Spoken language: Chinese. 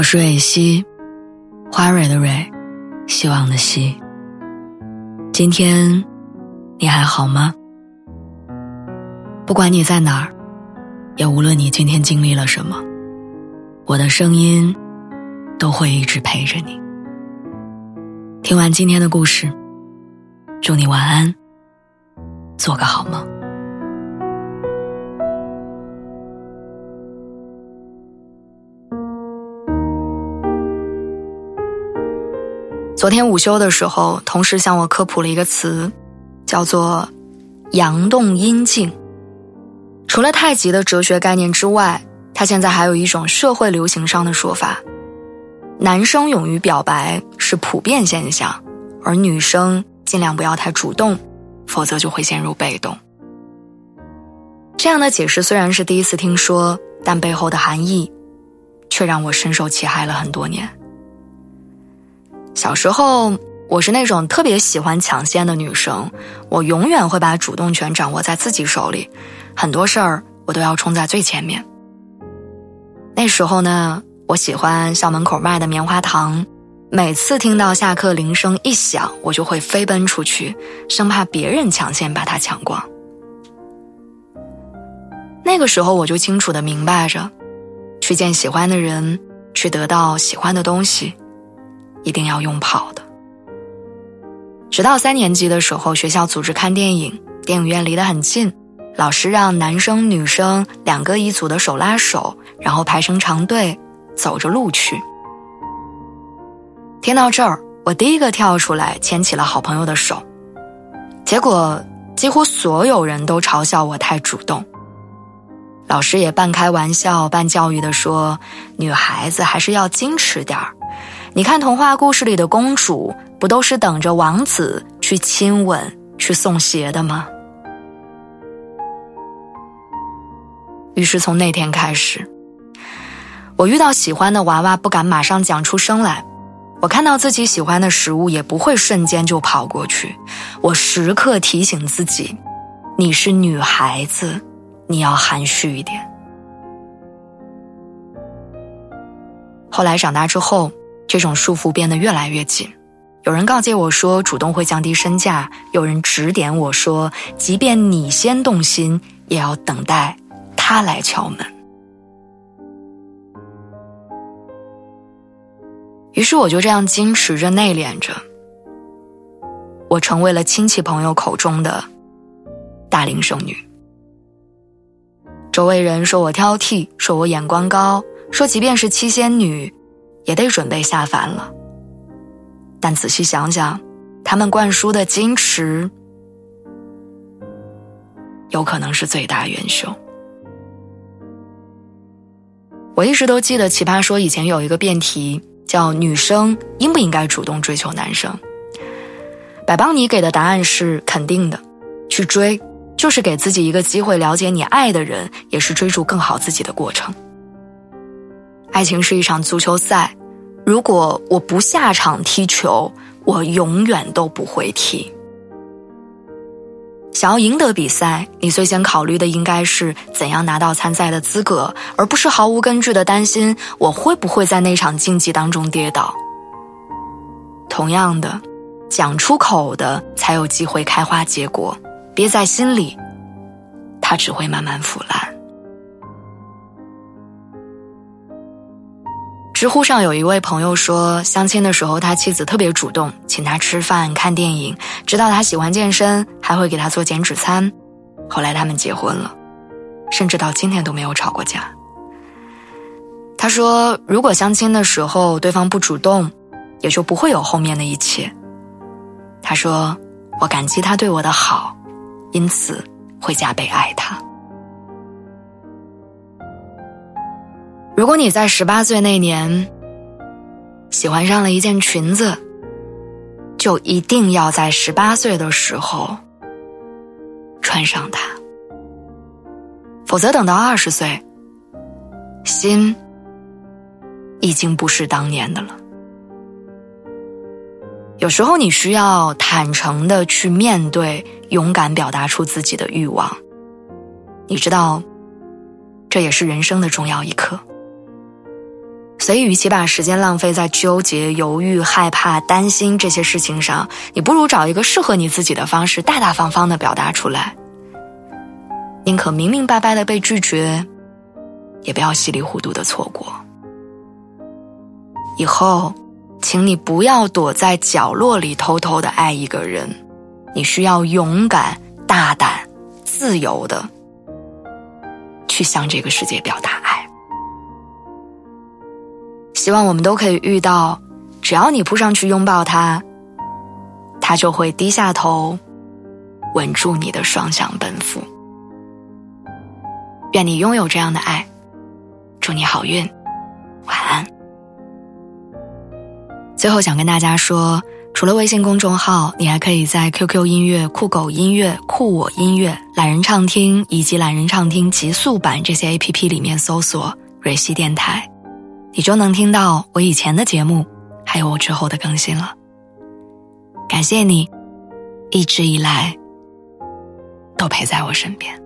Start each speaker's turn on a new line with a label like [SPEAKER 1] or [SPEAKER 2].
[SPEAKER 1] 我是蕊希，花蕊的蕊，希望的希。今天你还好吗？不管你在哪儿，也无论你今天经历了什么，我的声音都会一直陪着你。听完今天的故事，祝你晚安，做个好梦。昨天午休的时候，同事向我科普了一个词，叫做“阳动阴静”。除了太极的哲学概念之外，他现在还有一种社会流行上的说法：男生勇于表白是普遍现象，而女生尽量不要太主动，否则就会陷入被动。这样的解释虽然是第一次听说，但背后的含义却让我深受其害了很多年。小时候，我是那种特别喜欢抢先的女生，我永远会把主动权掌握在自己手里，很多事儿我都要冲在最前面。那时候呢，我喜欢校门口卖的棉花糖，每次听到下课铃声一响，我就会飞奔出去，生怕别人抢先把它抢光。那个时候，我就清楚的明白着，去见喜欢的人，去得到喜欢的东西。一定要用跑的。直到三年级的时候，学校组织看电影，电影院离得很近，老师让男生女生两个一组的手拉手，然后排成长队，走着路去。听到这儿，我第一个跳出来牵起了好朋友的手，结果几乎所有人都嘲笑我太主动。老师也半开玩笑半教育的说：“女孩子还是要矜持点儿。”你看童话故事里的公主，不都是等着王子去亲吻、去送鞋的吗？于是从那天开始，我遇到喜欢的娃娃，不敢马上讲出声来；我看到自己喜欢的食物，也不会瞬间就跑过去。我时刻提醒自己：你是女孩子，你要含蓄一点。后来长大之后。这种束缚变得越来越紧。有人告诫我说，主动会降低身价；有人指点我说，即便你先动心，也要等待他来敲门。于是我就这样矜持着、内敛着，我成为了亲戚朋友口中的大龄剩女。周围人说我挑剔，说我眼光高，说即便是七仙女。也得准备下凡了。但仔细想想，他们灌输的矜持，有可能是最大元凶。我一直都记得《奇葩说》以前有一个辩题，叫“女生应不应该主动追求男生”。百邦尼给的答案是肯定的，去追就是给自己一个机会了解你爱的人，也是追逐更好自己的过程。爱情是一场足球赛，如果我不下场踢球，我永远都不会踢。想要赢得比赛，你最先考虑的应该是怎样拿到参赛的资格，而不是毫无根据的担心我会不会在那场竞技当中跌倒。同样的，讲出口的才有机会开花结果，憋在心里，它只会慢慢腐烂。知乎上有一位朋友说，相亲的时候他妻子特别主动，请他吃饭、看电影，知道他喜欢健身，还会给他做减脂餐。后来他们结婚了，甚至到今天都没有吵过架。他说，如果相亲的时候对方不主动，也就不会有后面的一切。他说，我感激他对我的好，因此会加倍爱他。如果你在十八岁那年喜欢上了一件裙子，就一定要在十八岁的时候穿上它，否则等到二十岁，心已经不是当年的了。有时候你需要坦诚的去面对，勇敢表达出自己的欲望。你知道，这也是人生的重要一课。
[SPEAKER 2] 所以，与其把时间浪费在纠结、犹豫、害怕、担心这些事情上，你不如找一个适合你自己的方式，大大方方的表达出来。宁可明明白白的被拒绝，也不要稀里糊涂的错过。以后，请你不要躲在角落里偷偷的爱一个人，你需要勇敢、大胆、自由的去向这个世界表达爱。希望我们都可以遇到，只要你扑上去拥抱他，他就会低下头，稳住你的双向奔赴。愿你拥有这样的爱，祝你好运，晚安。最后想跟大家说，除了微信公众号，你还可以在 QQ 音乐、酷狗音乐、酷我音乐、懒人畅听以及懒人畅听极速版这些 APP 里面搜索“蕊希电台”。你就能听到我以前的节目，还有我之后的更新了。感谢你，一直以来都陪在我身边。